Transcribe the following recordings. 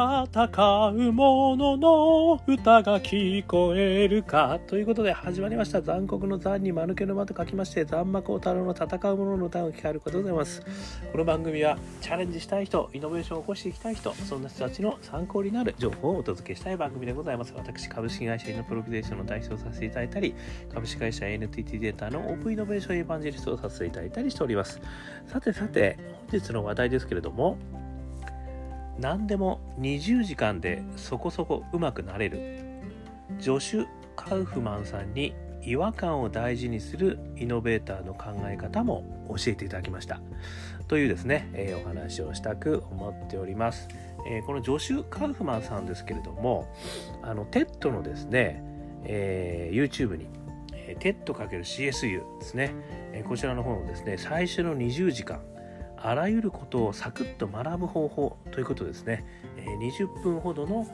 戦う者の歌が聞こえるかということで始まりました。残酷の残に間抜けの間と書きまして残魔高太郎の戦う者のの歌が聞かれることでございます。この番組はチャレンジしたい人イノベーションを起こしていきたい人そんな人たちの参考になる情報をお届けしたい番組でございます。私株式会社イノプロビデーションの代表をさせていただいたり株式会社 NTT データのオープンイノベーションエヴァンジェリストをさせていただいたりしております。さてさて本日の話題ですけれども何でも20時間でそこそこ上手くなれる。ジョシュ・カウフマンさんに違和感を大事にするイノベーターの考え方も教えていただきました。というですね、えー、お話をしたく思っております、えー、このジョシュ・カウフマンさんですけれどもあの TED のですね、えー、YouTube に TED×CSU ですね、えこちらの方のですね最初の20時間あらゆることをサクッと学ぶ方法ということですね、え20分ほどの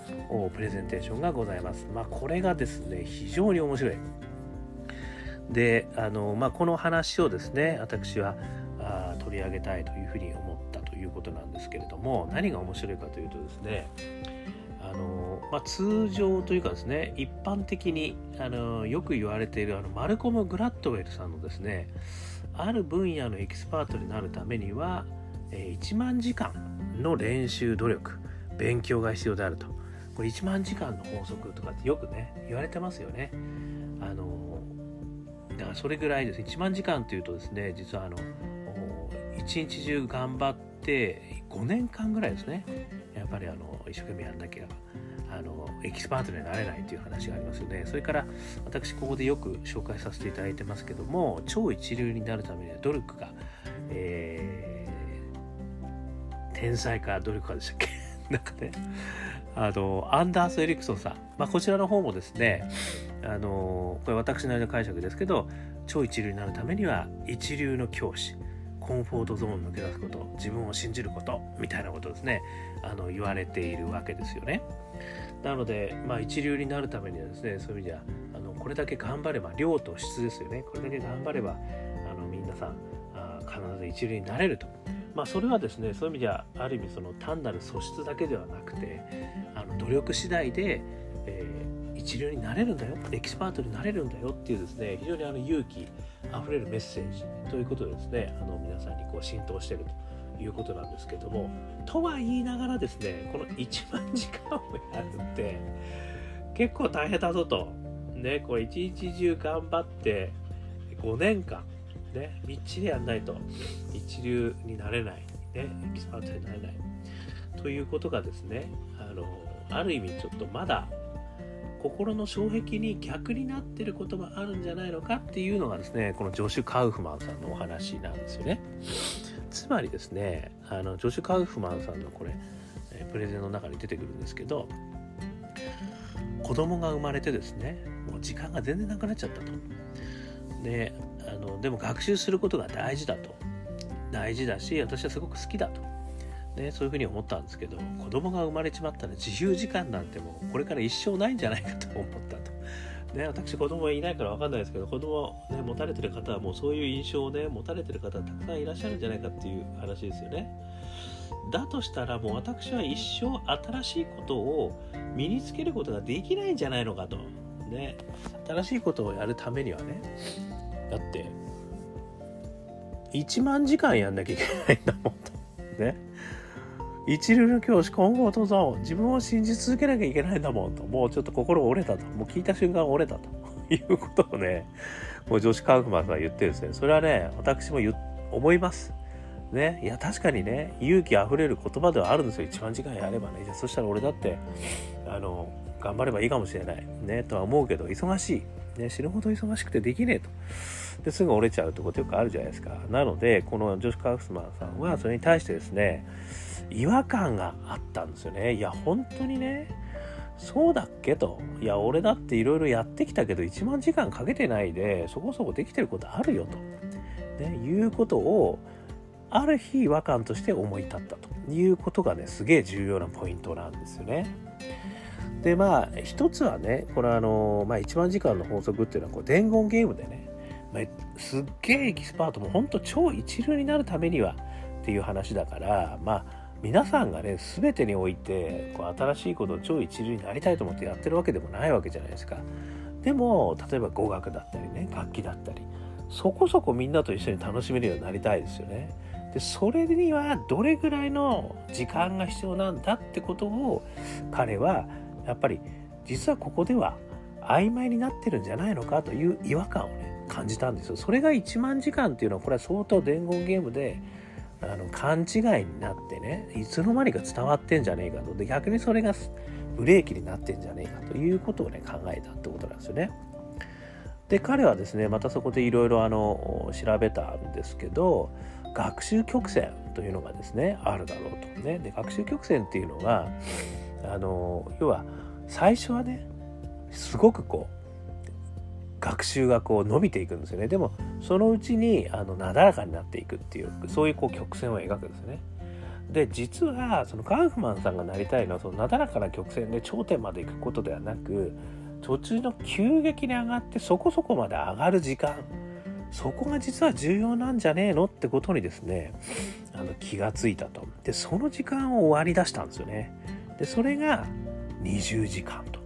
プレゼンテーションがございます。まあ、これがですね、非常に面白い。で、あの、まあ、この話をですね、私はあ取り上げたいというふうに思ったということなんですけれども、何が面白いかというとですね、のまあ、通常というかですね一般的にあのよく言われているあのマルコム・グラッドウェルさんのですねある分野のエキスパートになるためには、え1万時間の練習努力勉強が必要であると。これ1万時間の法則とかってよくね言われてますよね。あのだからそれぐらいです。1万時間というとですね実はあの一日中頑張って5年間ぐらいですね。やっぱりあの一生懸命やんなきゃあのエキスパートにはなれないという話がありますよね。それから私ここでよく紹介させていただいてますけども超一流になるためには努力が、えー、天才か努力かでしたっけ？なんかねあのアンダース・エリクソンさん、まあ、こちらの方もですねあのこれ私なりの解釈ですけど超一流になるためには一流の教師。コンフォートゾーンを抜け出すこと自分を信じることみたいなことですねあの言われているわけですよね。なので、まあ、一流になるためにはですねそういう意味ではあのこれだけ頑張れば量と質ですよねこれだけ頑張ればあの皆さんあ必ず一流になれると。まあ、それはですねそういう意味ではある意味その単なる素質だけではなくてあの努力次第で、えー、一流になれるんだよエキスパートになれるんだよっていうですね非常にあの勇気あふれるメッセージということでですねあの皆さんにこう浸透してるということなんですけどもとは言いながらですねこの1万時間をやるって結構大変だぞと。ねこれ一日中頑張って5年間ねみっちりやんないと一流になれないねエキスパートになれないということがですねあのある意味ちょっとまだ心の障壁に逆になってることがあるんじゃないのかっていうのがですねこのジョシュ・カウフマンさんのお話なんですよね。つまりですねあのジョシュ・カウフマンさんのこれプレゼンの中に出てくるんですけど子供が生まれてですねもう時間が全然なくなっちゃったと。であのでも学習することが大事だと大事だし私はすごく好きだとね、そういうふうに思ったんですけど子供が生まれちまったら自由時間なんてもうこれから一生ないんじゃないかと思ったと。ね、私子供はいないから分かんないですけど子供ね持たれてる方はもうそういう印象をね持たれてる方たくさんいらっしゃるんじゃないかっていう話ですよね。だとしたらもう私は一生新しいことを身につけることができないんじゃないのかと。ね、新しいことをやるためにはねだって1万時間やんなきゃいけないんだもんと。ね。一流の教師今後とぞ自分を信じ続けなきゃいけないんだもんと。もうちょっと心折れたと。もう聞いた瞬間折れたと。いうことをねもう女子科学マンさん言ってるんですね。それはね私も思います。ね。いや確かにね勇気あふれる言葉ではあるんですよ。一番時間やればね。じゃそしたら俺だってあの頑張ればいいかもしれない。ね。とは思うけど忙しい、ね、死ぬほど忙しくてできねえと。ですぐ折れちゃうってことよくあるじゃないですか。なのでこの女子科学マンさんはそれに対してですね違和感があったんですよね。いや、本当にね、そうだっけと。いや、俺だっていろいろやってきたけど、1万時間かけてないで、そこそこできてることあるよと。ね、いうことを、ある日違和感として思い立ったということがね、すげえ重要なポイントなんですよね。で、まあ、一つはね、これあの、まあ、1万時間の法則っていうのは、こう、伝言ゲームでね、まあ、すっげえエキスパートも本当超一流になるためにはっていう話だから、まあ、皆さんがね全てにおいてこう新しいことを超一流になりたいと思ってやってるわけでもないわけじゃないですか。でも例えば語学だったりね楽器だったりそこそこみんなと一緒に楽しめるようになりたいですよね。でそれにはどれぐらいの時間が必要なんだってことを彼はやっぱり実はここでは曖昧になってるんじゃないのかという違和感をね感じたんですよ。それが1万時間っていうのはこれは相当伝言ゲームであの勘違いになってねいつの間にか伝わってんじゃねえかと。で逆にそれがブレーキになってんじゃねえかということをね考えたってことなんですよね。で彼はですねまたそこでいろいろ調べたんですけど学習曲線というのがですねあるだろうとね。で学習曲線っていうのがあの要は最初はねすごくこう学習がこう伸びていくんですよね。でもそのうちにあのなだらかになっていくっていうそういうこう曲線を描くんですよね。で実はそのカーフマンさんがなりたいのはそのなだらかな曲線で頂点まで行くことではなく途中の急激に上がってそこそこまで上がる時間。そこが実は重要なんじゃねえのってことにですねあの気がついたと。でその時間を割り出したんですよね。でそれが20時間と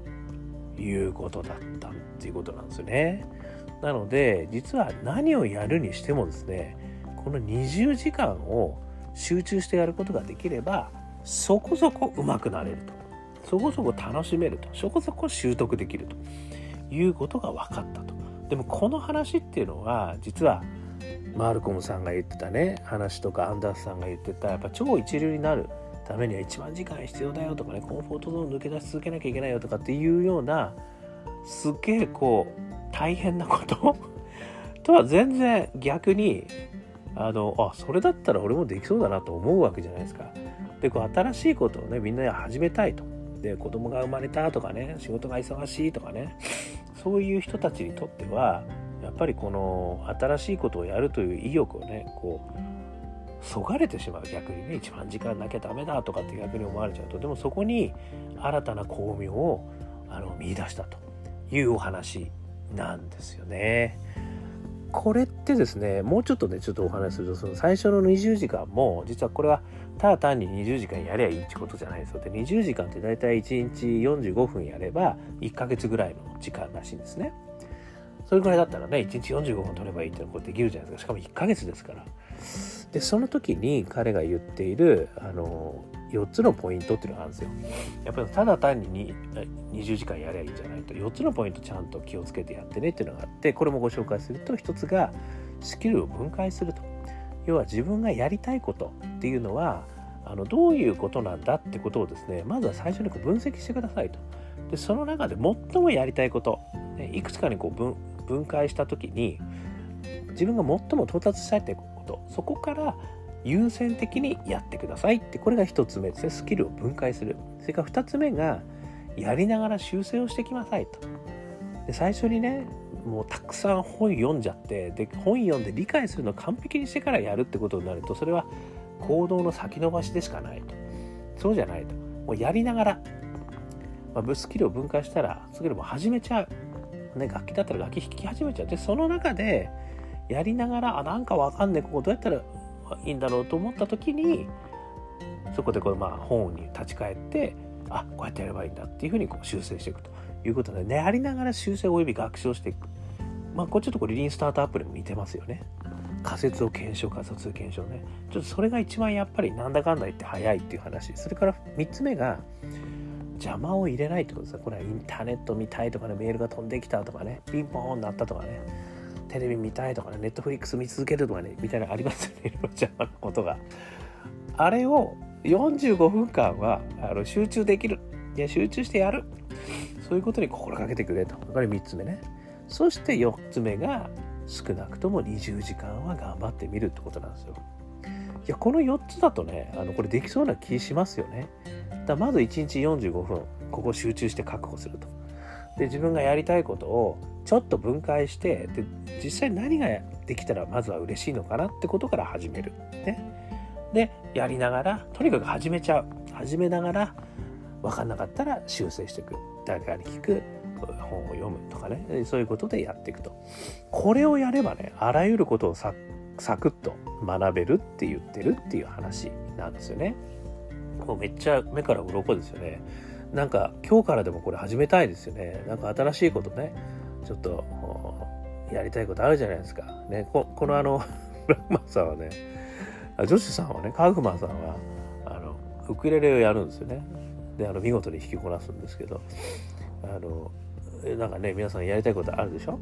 いうことだったっていうことなんですよね。なので実は何をやるにしてもですねこの20時間を集中してやることができればそこそこ上手くなれると。そこそこ楽しめると。そこそこ習得できると。いうことが分かったと。でもこの話っていうのは実はマルコムさんが言ってたね話とかアンダースさんが言ってたやっぱ超一流になるためには1万時間必要だよとかねコンフォートゾーン抜け出し続けなきゃいけないよとかっていうようなすっげえこう大変なこと？とは全然逆にあのあそれだったら俺もできそうだなと思うわけじゃないですか。でこう新しいことをねみんなで始めたいと。で子供が生まれたとかね仕事が忙しいとかね。そういう人たちにとってはやっぱりこの新しいことをやるという意欲をねこうそがれてしまう。逆にね一番時間なきゃダメだとかって逆に思われちゃうと。でもそこに新たな巧妙をあの見出したと。いうお話なんですよね。これってですねもうちょっとねちょっとお話しするとその最初の20時間も実はこれはただ単に20時間やりゃいいってことじゃないですよ。で20時間って大体1日45分やれば1ヶ月ぐらいの時間らしいんですね。それぐらいだったらね1日45分取ればいいっていうのこれできるじゃないですか。しかも1ヶ月ですから。でその時に彼が言っているあの4つのポイントっていうのがあるんですよ。やっぱりただ単に20時間やりゃいいんじゃないと4つのポイントちゃんと気をつけてやってねっていうのがあってこれもご紹介すると1つがスキルを分解すると。要は自分がやりたいことっていうのはあのどういうことなんだってことをですねまずは最初にこう分析してくださいと。でその中で最もやりたいこと、ね、いくつかにこう分分解した時に自分が最も到達したいってことそこから優先的にやってくださいってこれが1つ目ですねスキルを分解する。それから2つ目がやりながら修正をしてきなさいと。で最初にねもうたくさん本読んじゃってで本読んで理解するの完璧にしてからやるってことになるとそれは行動の先延ばしでしかないと。そうじゃないと。もうやりながら、まあ、スキルを分解したらすぐにも始めちゃう、ね、楽器だったら楽器弾き始めちゃう。でその中でやりながらあなんかわかんねえここどうやったらいいんだろうと思った時にそこでこうまあ本に立ち返ってあこうやってやればいいんだっていうふうにこう修正していくということでねありながら修正および学習をしていく。まあこれちょっとこれリーンスタートアップでも似てますよね。仮説を検証仮説検証ね。ちょっとそれが一番やっぱりなんだかんだ言って早いっていう話。それから3つ目が邪魔を入れないってことですね。これはインターネット見たいとかねメールが飛んできたとかねピンポーン鳴ったとかね。テレビ見たいとかね、ネットフリックス見続けるとかね、みたいなのありますよね、いろいろ邪魔なことが。あれを45分間はあの集中できる。いや、集中してやる。そういうことに心がけてくれと。これ3つ目ね。そして4つ目が、少なくとも20時間は頑張ってみるってことなんですよ。いや、この4つだとね、あのこれできそうな気しますよね。だまず1日45分、ここ集中して確保すると。で、自分がやりたいことをちょっと分解してで実際何ができたらまずは嬉しいのかなってことから始める。ね、でやりながらとにかく始めちゃう。始めながら分かんなかったら修正していく。誰かに聞く。本を読むとかね。そういうことでやっていくと。これをやればねあらゆることをササクッと学べるって言ってるっていう話なんですよね。もうめっちゃ目から鱗ですよね。なんか今日からでもこれ始めたいですよね。なんか新しいことね。ちょっとやりたいことあるじゃないですか。ねここのあの ラグマンさんはね女子さんはねカーフマンさんはあのウクレレをやるんですよね。であの見事に弾きこなすんですけどあのなんかね皆さんやりたいことあるでしょ？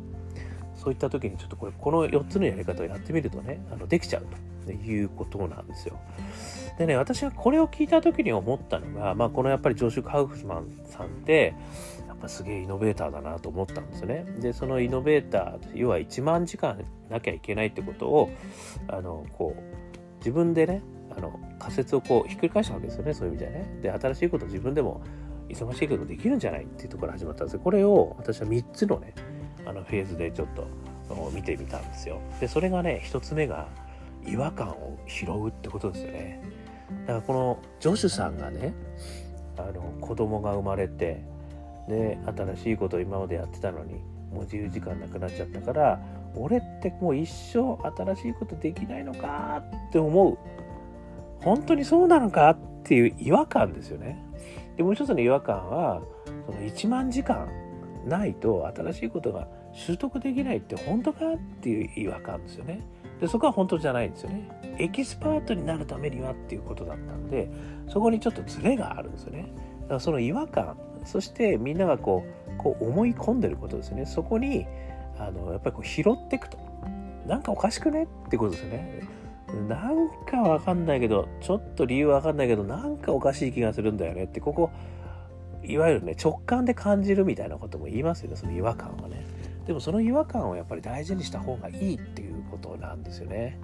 そういった時にちょっとこれこの4つのやり方をやってみるとねあのできちゃうと。いうことなんですよ。でね私がこれを聞いた時に思ったのが、まあ、このやっぱりジョシュ・カウフマンさんってぱすげえイノベーターだなと思ったんですね。でそのイノベーター要は1万時間なきゃいけないってことをあのこう自分でねあの仮説をこうひっくり返したわけですよねそういう意味ではね。で新しいこと自分でも忙しいけどできるんじゃないっていうところから始まったんです。これを私は3つのねあのフェーズでちょっと見てみたんですよ。でそれがね1つ目が違和感を拾うってことですよね。だからこのジョシュさんがねあの子供が生まれてで新しいことを今までやってたのにもう自由時間なくなっちゃったから俺ってもう一生新しいことできないのかって思う本当にそうなのかっていう違和感ですよね。でもう一つの違和感はその1万時間ないと新しいことが習得できないって本当かっていう違和感ですよね。でそこは本当じゃないんですよね。エキスパートになるためにはっていうことだったんでそこにちょっとズレがあるんですよね。だからその違和感そしてみんながこうこう思い込んでることですねそこにあのやっぱりこう拾っていくとなんかおかしくねってことですよね。なんかわかんないけどちょっと理由わかんないけどなんかおかしい気がするんだよねってここいわゆるね直感で感じるみたいなことも言いますよねその違和感はね。でもその違和感をやっぱり大事にした方がいいっていうことなんですよね。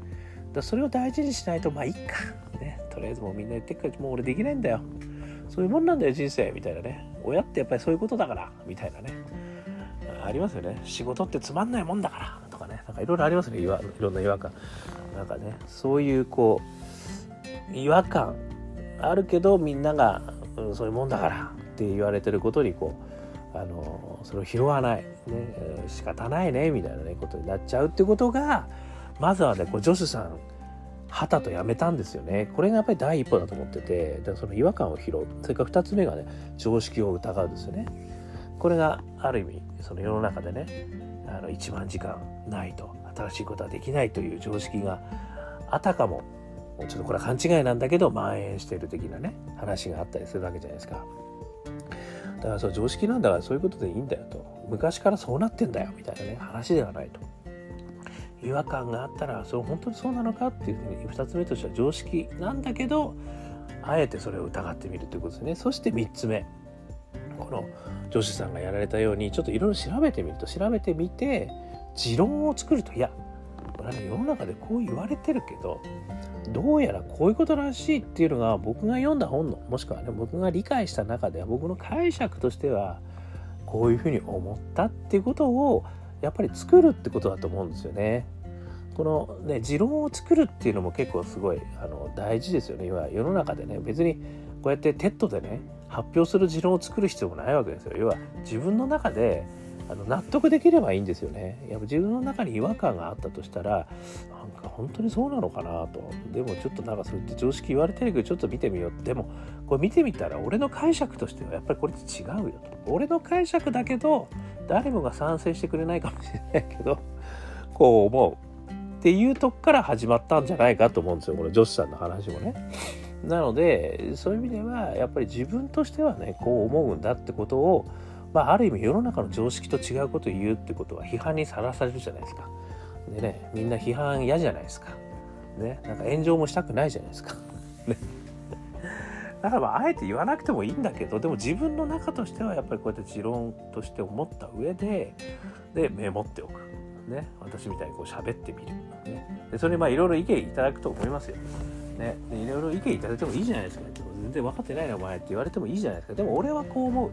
だそれを大事にしないとまあいいか、ね、とりあえずもうみんな言ってくからもう俺できないんだよそういうもんなんだよ人生みたいなね。親ってやっぱりそういうことだからみたいなね。ありますよね。仕事ってつまんないもんだからとかね。なんかいろいろありますね。いろんな違和感。なんかねそういうこう違和感あるけどみんなが、うん、そういうもんだからって言われてることにこうあのそれを拾わない、ね、仕方ないねみたいな、ね、ことになっちゃうってことがまずはねこうジョスさんはたとやめたんですよね。これがやっぱり第一歩だと思っててでその違和感を拾う。それから2つ目がね常識を疑うですよね。これがある意味その世の中でねあの1万時間ないと新しいことはできないという常識があたかもちょっとこれは勘違いなんだけど蔓延している的なね話があったりするわけじゃないですか。だからそ常識なんだからそういうことでいいんだよと。昔からそうなってんだよみたいなね話ではないと。違和感があったらそれ本当にそうなのかっていうふうに2つ目としては常識なんだけどあえてそれを疑ってみるということですね。そして3つ目この女子さんがやられたようにちょっといろいろ調べてみると調べてみて持論を作るといやこれは世の中でこう言われてるけどどうやらこういうことらしいっていうのが僕が読んだ本のもしくはね僕が理解した中では僕の解釈としてはこういうふうに思ったっていうことをやっぱり作るってことだと思うんですよね。このね持論を作るっていうのも結構すごいあの大事ですよね。要は世の中でね別にこうやって TED でね発表する持論を作る必要もないわけですよ。要は自分の中であの納得できればいいんですよね。やっぱ自分の中に違和感があったとしたらなんか本当にそうなのかなと。でもちょっとなんかそれって常識言われてるけどちょっと見てみよう。でもこれ見てみたら俺の解釈としてはやっぱりこれって違うよと。俺の解釈だけど誰もが賛成してくれないかもしれないけど こう思うっていうとこから始まったんじゃないかと思うんですよこの女子さんの話もね。なのでそういう意味ではやっぱり自分としてはねこう思うんだってことをまあ、ある意味世の中の常識と違うことを言うってことは批判にさらされるじゃないですか。でね、みんな批判嫌じゃないですか。ね、なんか炎上もしたくないじゃないですか。ね。だからまああえて言わなくてもいいんだけどでも自分の中としてはやっぱりこうやって持論として思った上ででメモっておく。ね、私みたいにこう喋ってみる。ね、でそれにまあいろいろ意見いただくと思いますよ。ね、いろいろ意見いただいてもいいじゃないですか。全然分かってないなお前って言われてもいいじゃないですか。でも俺はこう思う。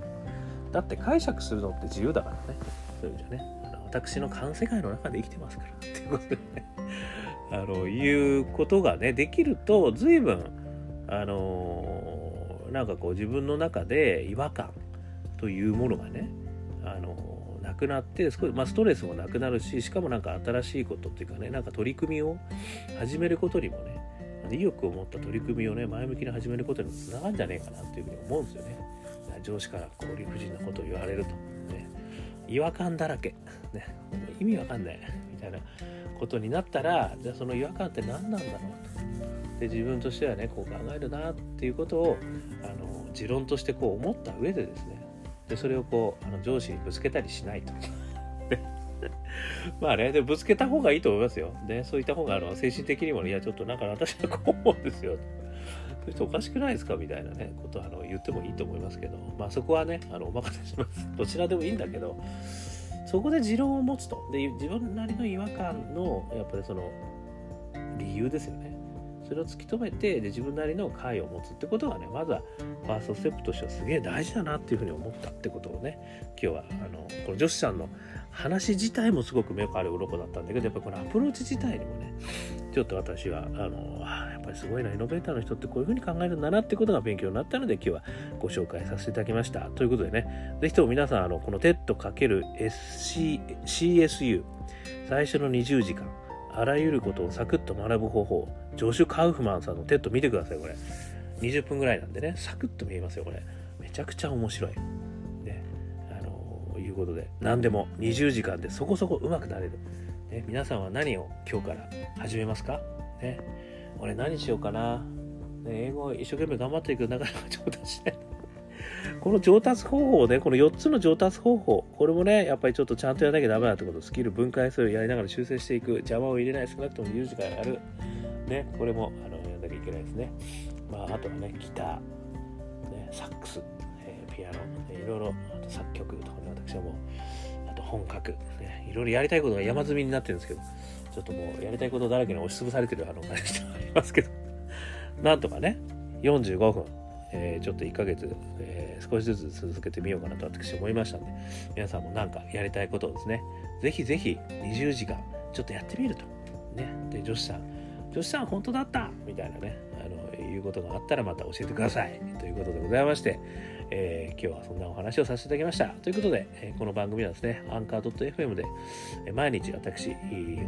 だって解釈するのって自由だからねそういう意味じゃねあの私の感世界の中で生きてますからっていうことでねあのいうことがねできると随分あのなんかこう自分の中で違和感というものがねあのなくなって少し、まあ、ストレスもなくなるししかもなんか新しいことっていうかねなんか取り組みを始めることにもね意欲を持った取り組みをね前向きに始めることにつながるんじゃねえかなっていうふうに思うんですよね。上司からこう理不尽なことを言われるとね違和感だらけ、ね、意味わかんないみたいなことになったらじゃあその違和感って何なんだろうと。で自分としてはねこう考えるなっていうことをあの持論としてこう思った上でですねでそれをこうあの上司にぶつけたりしないと。まあね、でぶつけた方がいいと思いますよ。で、そういった方があの精神的にも、いや、ちょっとなんか私はこう思うんですよ。そういう人おかしくないですか？みたいなね、ことあの言ってもいいと思いますけど、まあそこはね、あのお任せします。どちらでもいいんだけど、そこで持論を持つと。で、自分なりの違和感の、やっぱりその、理由ですよね。それを突き止めてで自分なりの解を持つってことがねまずはファーストステップとしてはすげえ大事だなっていうふうに思ったってことをね今日はあのこの女子さんの話自体もすごく目をから鱗だったんだけどやっぱこのアプローチ自体にもねちょっと私はあのやっぱりすごいなイノベーターの人ってこういうふうに考えるんだなってことが勉強になったので今日はご紹介させていただきました。ということでね是非とも皆さんあのこの TED×CSU 最初の20時間あらゆることをサクッと学ぶ方法。ジョシュ・カウフマンさんの TED 見てくださいこれ。20分ぐらいなんでね。サクッと見えますよこれ。めちゃくちゃ面白い。ね。あのいうことで。何でも20時間でそこそこ上手くなれる、ね、皆さんは何を今日から始めますか、ね、俺何しようかな、ね、英語一生懸命頑張っていくなかなか上達しない。この上達方法をね、この4つの上達方法、これもね、やっぱりちょっとちゃんとやらなきゃダメだってこと、スキル分解する、やりながら修正していく、邪魔を入れない、少なくとも20時間やる。ね、これもあのやらなきゃいけないですね。まあ、あとはね、ギター、ね、サックス、えー、ピアノ、いろいろ、あと作曲とかね、私はもう、あと本書く、ね、いろいろやりたいことが山積みになってるんですけど、ちょっともうやりたいことだらけに押しつぶされてるあの感じではありますけど、なんとかね、45分、えー、ちょっと1ヶ月、えー、少しずつ続けてみようかなと私思いましたんで、皆さんもなんかやりたいことをですね、ぜひぜひ20時間ちょっとやってみると。ね。で、女子さん、女子さん本当だった？みたいなね、あの、いうことがあったらまた教えてください。ということでございまして、えー、今日はそんなお話をさせていただきました。ということで、えー、この番組はですね、アンカー .fm で、え毎日私、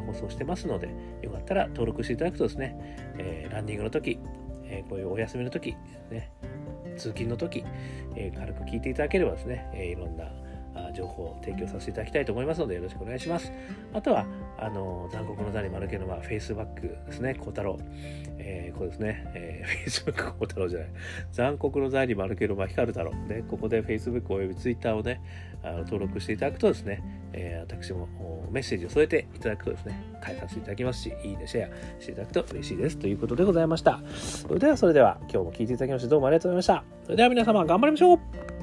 放送してますので、よかったら登録していただくとですね、えー、ランニングの時、えこういうお休みの時、ね、通勤の時、え軽く聞いていただければですね、えいろんな情報を提供させていただきたいと思いますのでよろしくお願いします。あとは、あの、残酷の座に丸けのま、フェイスバックですね、小太郎。えー、こうですね、えー、フェイスブック小太郎じゃない。残酷の座に丸けのま光太郎。で、ここでフェイスブックおよびツイッターをね、あの登録していただくとですね、えー、私もメッセージを添えていただくとですね、返させていただきますし、いいね、シェアしていただくと嬉しいです。ということでございました。それでは、それでは、今日も聞いていただきまして、どうもありがとうございました。それでは皆様、頑張りましょう